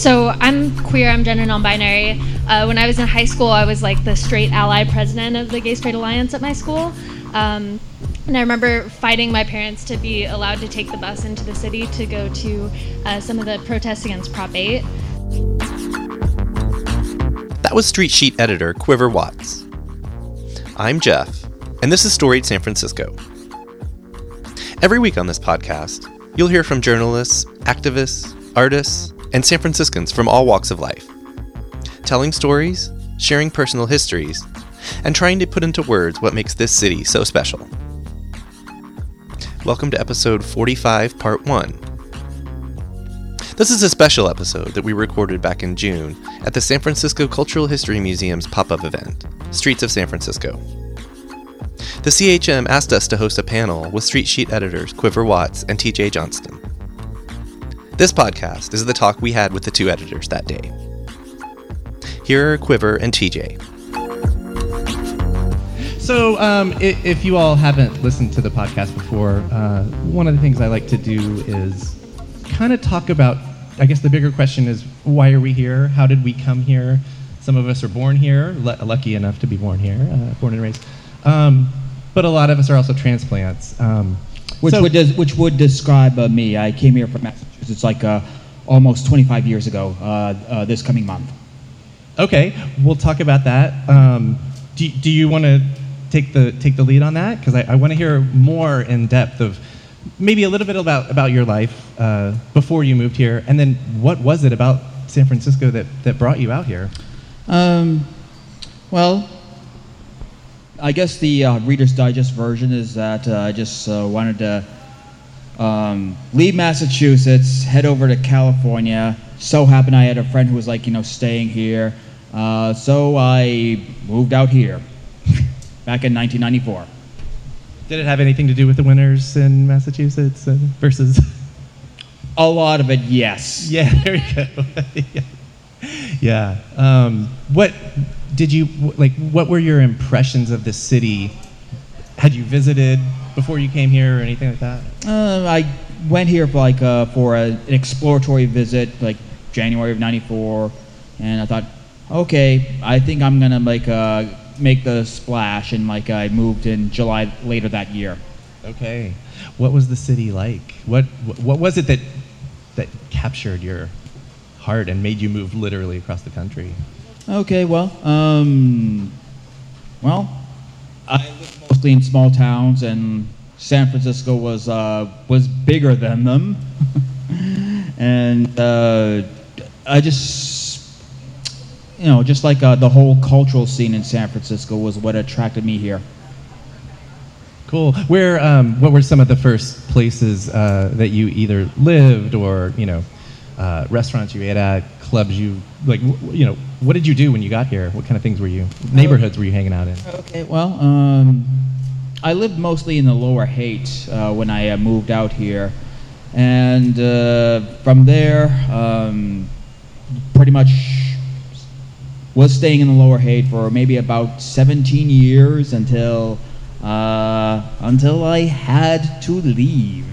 so I'm queer. I'm gender non-binary. Uh, when I was in high school, I was like the straight ally president of the Gay Straight Alliance at my school. Um, and I remember fighting my parents to be allowed to take the bus into the city to go to uh, some of the protests against Prop 8. That was Street Sheet editor Quiver Watts. I'm Jeff, and this is Storied San Francisco. Every week on this podcast, you'll hear from journalists, activists, artists, and San Franciscans from all walks of life, telling stories, sharing personal histories, and trying to put into words what makes this city so special. Welcome to episode 45, part 1. This is a special episode that we recorded back in June at the San Francisco Cultural History Museum's pop up event, Streets of San Francisco. The CHM asked us to host a panel with Street Sheet editors Quiver Watts and TJ Johnston. This podcast is the talk we had with the two editors that day. Here are Quiver and TJ. So, um, if you all haven't listened to the podcast before, uh, one of the things I like to do is kind of talk about. I guess the bigger question is why are we here? How did we come here? Some of us are born here, l- lucky enough to be born here, uh, born and raised. Um, but a lot of us are also transplants. Um, which so- would des- which would describe uh, me. I came here from Massachusetts like uh, almost 25 years ago. Uh, uh, this coming month. Okay, we'll talk about that. Um, do, do you want to take the take the lead on that? Because I, I want to hear more in depth of maybe a little bit about about your life uh, before you moved here, and then what was it about San Francisco that that brought you out here? Um, well, I guess the uh, Reader's Digest version is that uh, I just uh, wanted to um, leave Massachusetts, head over to California. So happened I had a friend who was like, you know, staying here. Uh, so I moved out here back in 1994. Did it have anything to do with the winters in Massachusetts versus? A lot of it, yes. Yeah, there you go. yeah. yeah. Um, what did you like? What were your impressions of the city? Had you visited before you came here or anything like that? Uh, I went here for like uh, for a, an exploratory visit, like January of '94, and I thought, okay, I think I'm gonna like uh, make the splash, and like I moved in July later that year. Okay. What was the city like? What what was it that that captured your heart and made you move literally across the country? Okay, well, um, well, I lived mostly in small towns, and San Francisco was uh, was bigger than them, and uh, I just, you know, just like uh, the whole cultural scene in San Francisco was what attracted me here. Cool. Where um, what were some of the first places uh, that you either lived or you know uh, restaurants you ate at, clubs you like? W- you know, what did you do when you got here? What kind of things were you neighborhoods were you hanging out in? Okay, well, um, I lived mostly in the Lower Haight uh, when I uh, moved out here, and uh, from there, um, pretty much was staying in the Lower Haight for maybe about 17 years until uh, until I had to leave.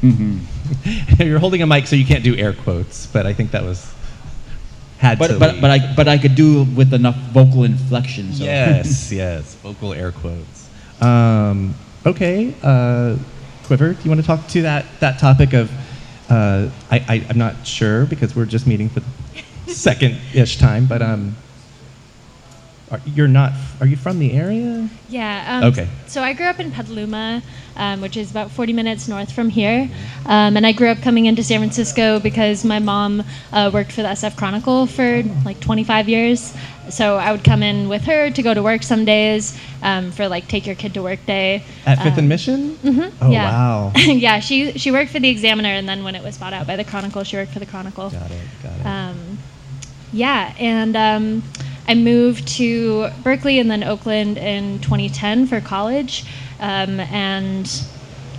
You're holding a mic, so you can't do air quotes, but I think that was had to. But but leave. but I but I could do with enough vocal inflection. So. Yes, yes, vocal air quotes. Um, okay, uh, Quiver, do you want to talk to that that topic of? Uh, I, I I'm not sure because we're just meeting for the second-ish time, but um, are, you're not. Are you from the area? Yeah. Um, Okay. So I grew up in Petaluma, um, which is about 40 minutes north from here. Um, and I grew up coming into San Francisco because my mom uh, worked for the SF Chronicle for like 25 years. So I would come in with her to go to work some days um, for like take your kid to work day. At Fifth Um, and Mission? mhm, Oh yeah. wow. yeah, she she worked for the Examiner, and then when it was bought out by the Chronicle, she worked for the Chronicle. Got it. Got it. Um, yeah, and um, I moved to Berkeley and then Oakland in 2010 for college, um, and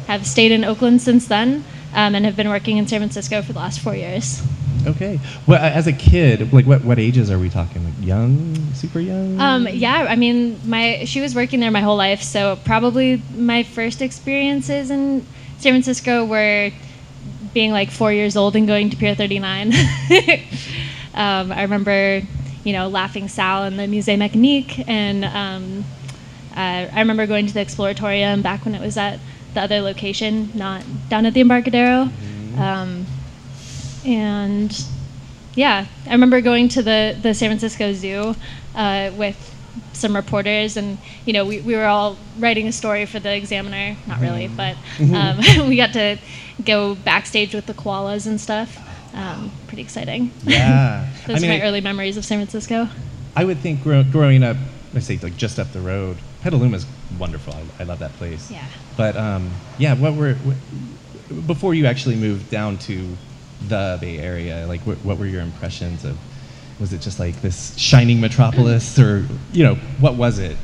have stayed in Oakland since then, um, and have been working in San Francisco for the last four years. Okay. Well, as a kid, like what, what ages are we talking? Like young, super young? Um, yeah, I mean, my she was working there my whole life, so probably my first experiences in San Francisco were being like four years old and going to Pier 39. Um, I remember, you know, laughing Sal in the Musée Mécanique, and um, uh, I remember going to the Exploratorium back when it was at the other location, not down at the Embarcadero. Um, and yeah, I remember going to the, the San Francisco Zoo uh, with some reporters, and you know, we, we were all writing a story for the Examiner. Not really, but um, we got to go backstage with the koalas and stuff. Um, pretty exciting. Yeah. Those I mean, are my I- early memories of San Francisco. I would think grow, growing up, I say like just up the road, Petaluma's wonderful. I, I love that place. Yeah. But um, yeah, what were what, before you actually moved down to the Bay Area? Like, what, what were your impressions of? Was it just like this shining metropolis, or you know, what was it?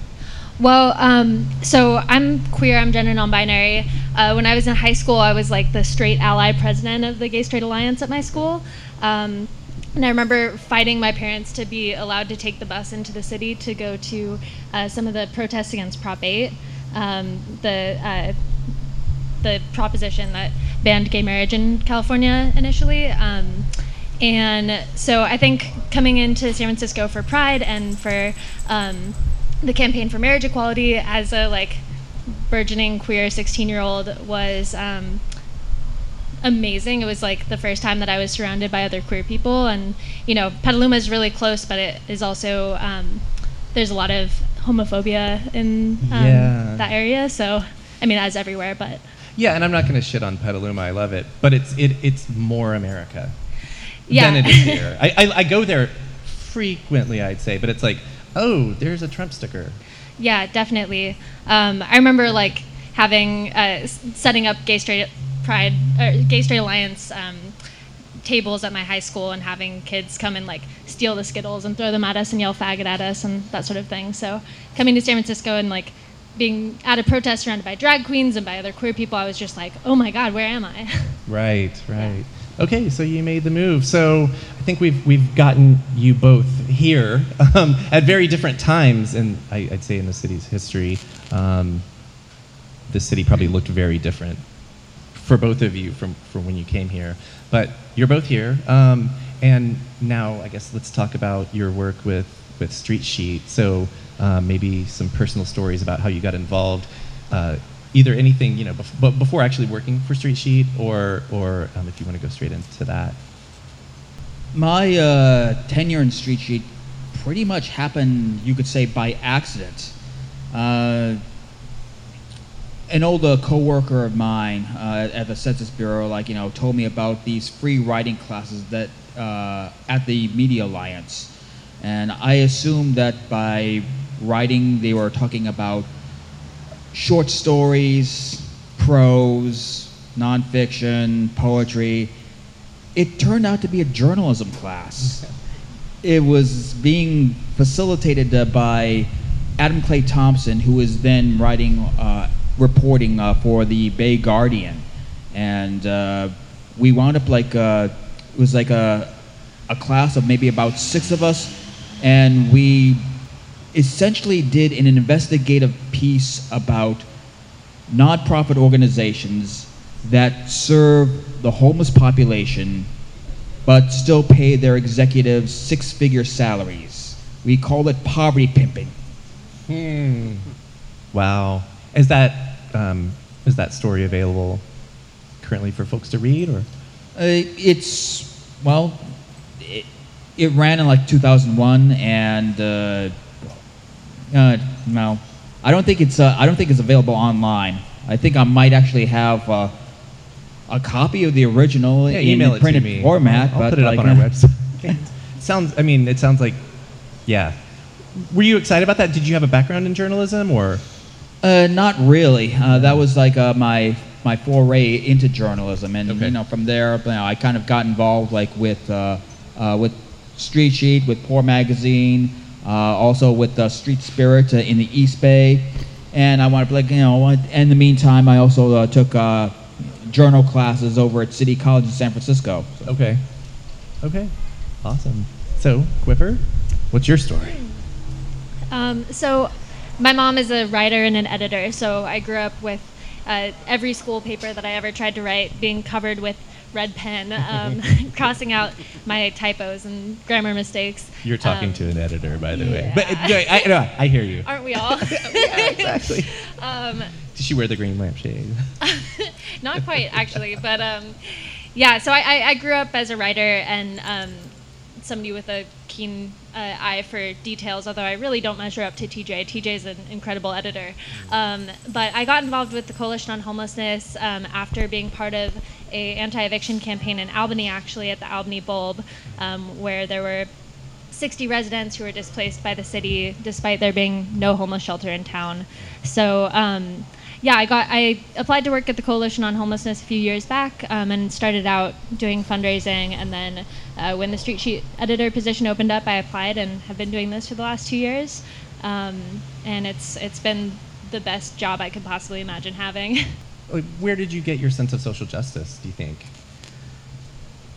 Well, um, so I'm queer, I'm gender non binary. Uh, when I was in high school, I was like the straight ally president of the Gay Straight Alliance at my school. Um, and I remember fighting my parents to be allowed to take the bus into the city to go to uh, some of the protests against Prop 8, um, the, uh, the proposition that banned gay marriage in California initially. Um, and so I think coming into San Francisco for Pride and for um, the campaign for marriage equality as a like burgeoning queer 16 year old was um, amazing. It was like the first time that I was surrounded by other queer people, and you know, Petaluma is really close, but it is also um, there's a lot of homophobia in um, Yeah. that area. So I mean, as everywhere, but Yeah, and I'm not going to shit on Petaluma. I love it, but it's it, it's more America yeah, than it is here. I, I, I go there frequently, I'd say, but it's like, oh, there's a Trump sticker. Yeah, definitely. Um, I remember like having uh, setting up gay straight pride or gay straight alliance um, tables at my high school and having kids come and like steal the skittles and throw them at us and yell faggot at us and that sort of thing. So coming to San Francisco and like being at a protest surrounded by drag queens and by other queer people, I was just like, oh my god, where am I? Right, right. Okay, so you made the move. So I think we've we've gotten you both here um, at very different times, and I, I'd say in the city's history, um, the city probably looked very different for both of you from from when you came here. But you're both here, um, and now I guess let's talk about your work with with Street Sheet. So um, maybe some personal stories about how you got involved. Uh, either anything you know, bef- but before actually working for Street Sheet, or or um, if you want to go straight into that. My uh, tenure in Street Sheet pretty much happened, you could say, by accident. Uh, an older coworker of mine uh, at the Census Bureau, like you know, told me about these free writing classes that uh, at the Media Alliance, and I assumed that by writing they were talking about short stories, prose, nonfiction, poetry. It turned out to be a journalism class. It was being facilitated uh, by Adam Clay Thompson, who was then writing, uh, reporting uh, for the Bay Guardian, and uh, we wound up like uh, it was like a a class of maybe about six of us, and we essentially did an investigative piece about nonprofit organizations that serve the homeless population but still pay their executives six figure salaries. We call it poverty pimping. Hmm. Wow. Is that um, is that story available currently for folks to read, or? Uh, it's, well, it, it ran in like 2001 and, uh, uh, no, I don't think it's, uh, I don't think it's available online. I think I might actually have uh, a copy of the original Yeah, in email it printed to me. format. I'll, but put it up like, on our uh, website. sounds. I mean, it sounds like, yeah. Were you excited about that? Did you have a background in journalism, or? Uh, not really. Uh, that was like uh, my my foray into journalism, and Okay. you know from there, you know, I kind of got involved like with uh, uh, with Street Sheet, with Poor Magazine, also with uh, Street Spirit uh, in the East Bay, and I wanted to like you know. In the meantime, I also uh, took uh, journal classes over at City College in San Francisco. Okay. Okay. Awesome. So, Quiver, what's your story? Um, so, my mom is a writer and an editor, so I grew up with uh, every school paper that I ever tried to write being covered with red pen, um, crossing out my typos and grammar mistakes. You're talking Um, to an editor, by the way. yeah. But uh, I, no, I hear you. Aren't we all? yeah, exactly. um, Did she wear the green lampshade? not quite actually, but um, yeah. So I, I, I grew up as a writer and um, somebody with a keen uh, eye for details. Although I really don't measure up to TJ. TJ is an incredible editor. Um, but I got involved with the Coalition on Homelessness um, after being part of a anti-eviction campaign in Albany, actually at the Albany Bulb, um, where there were 60 residents who were displaced by the city despite there being no homeless shelter in town. So um, yeah, I got I applied to work at the Coalition on Homelessness a few years back um, and started out doing fundraising. And then uh, when the Street Sheet editor position opened up, I applied and have been doing this for the last two years. Um, and it's it's been the best job I could possibly imagine having. Where did you get your sense of social justice? Do you think?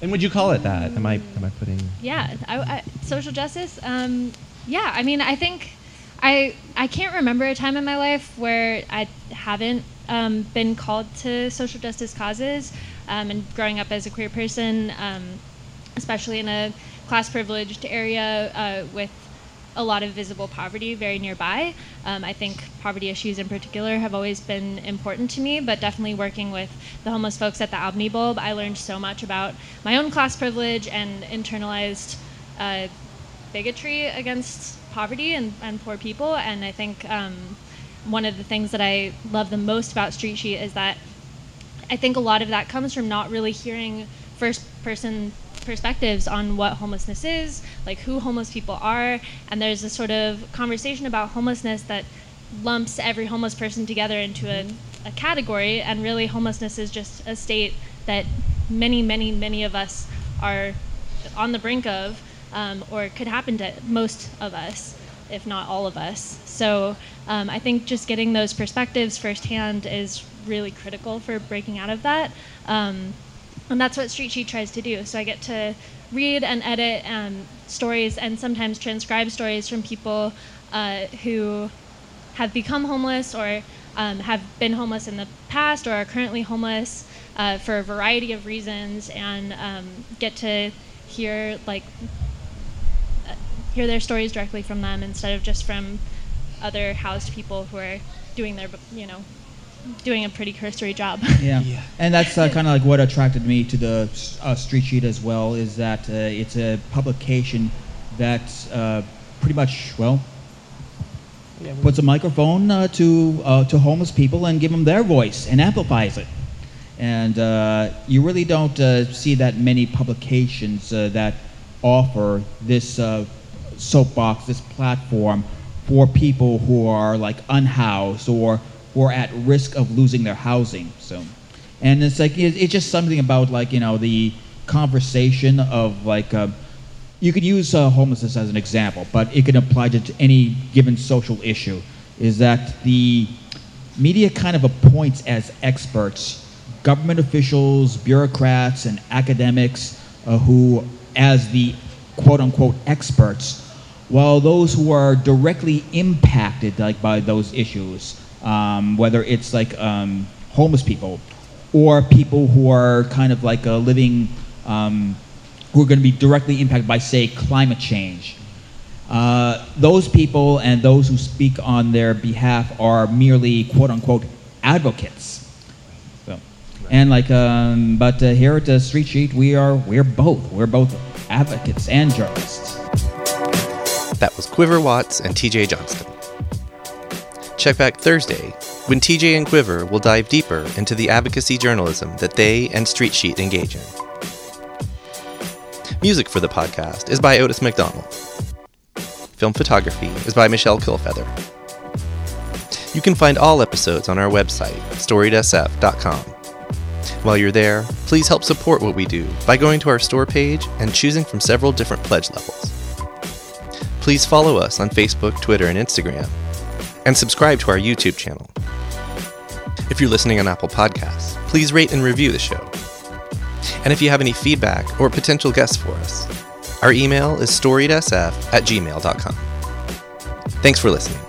And would you call it that? Am I am I putting? yeah I, I, social justice um, yeah i mean i think i i can't remember a time in my life where i haven't um, been called to social justice causes um, and growing up as a queer person um, especially in a class privileged area uh, with a lot of visible poverty very nearby. Um, I think poverty issues in particular have always been important to me, but definitely working with the homeless folks at the Albany Bulb, I learned so much about my own class privilege and internalized uh, bigotry against poverty and, and poor people. And I think um, one of the things that I love the most about Street Sheet is that I think a lot of that comes from not really hearing first person perspectives on what homelessness is, like who homeless people are, and there's a sort of conversation about homelessness that lumps every homeless person together into a, a category, and really homelessness is just a state that many, many, many of us are on the brink of, um, or could happen to most of us, if not all of us. So um, I think just getting those perspectives firsthand is really critical for breaking out of that. Um, and that's what Street Sheet tries to do. So I get to read and edit um, stories and sometimes transcribe stories from people uh, who have become homeless or um, have been homeless in the past or are currently homeless uh, for a variety of reasons and um, get to hear like uh, hear their stories directly from them instead of just from other housed people who are doing their you know doing a pretty cursory job. Yeah. Yeah. And that's uh, kind of like what attracted me to the uh, Street Sheet as well, is that uh, it's a publication that uh, pretty much, well, puts a microphone uh, to, uh, to homeless people and give them their voice and amplifies it. And uh, you really don't uh, see that many publications uh, that offer this uh, soapbox, this platform for people who are like unhoused or are at risk of losing their housing. So, and it's like it, it's just something about like you know the conversation of like uh, you could use uh, homelessness as an example, but it can apply to, to any given social issue. Is that the media kind of appoints as experts government officials, bureaucrats, and academics uh, who, as the quote unquote experts, while those who are directly impacted like by those issues, um, whether it's like um, homeless people or people who are kind of like living, um, who are going to be directly impacted by, say, climate change. Uh, those people and those who speak on their behalf are merely quote unquote advocates. So, and like, um, but uh, here at the Street Sheet, we are we're both we're both advocates and journalists. That was Quiver Watts and TJ Johnston. Check back Thursday when TJ and Quiver will dive deeper into the advocacy journalism that they and Street Sheet engage in. Music for the podcast is by Otis McDonald. Film photography is by Michelle Kilfeather. You can find all episodes on our website, storiedsf.com. While you're there, please help support what we do by going to our store page and choosing from several different pledge levels. Please follow us on Facebook, Twitter, and Instagram, and subscribe to our YouTube channel. If you're listening on Apple Podcasts, please rate and review the show. And if you have any feedback or potential guests for us, our email is storiedsf at gmail.com. Thanks for listening.